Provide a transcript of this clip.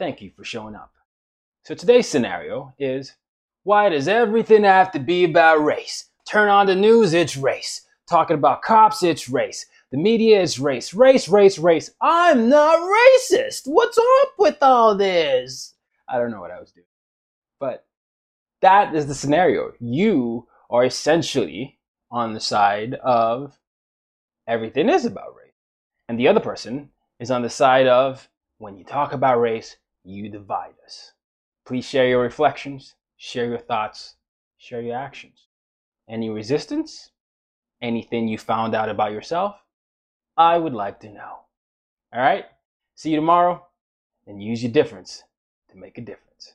Thank you for showing up. So today's scenario is why does everything have to be about race? Turn on the news, it's race. Talking about cops, it's race. The media is race. Race, race, race. I'm not racist. What's up with all this? I don't know what I was doing. But that is the scenario. You are essentially on the side of everything is about race. And the other person is on the side of when you talk about race, you divide us. Please share your reflections, share your thoughts, share your actions. Any resistance? Anything you found out about yourself? I would like to know. All right? See you tomorrow and use your difference to make a difference.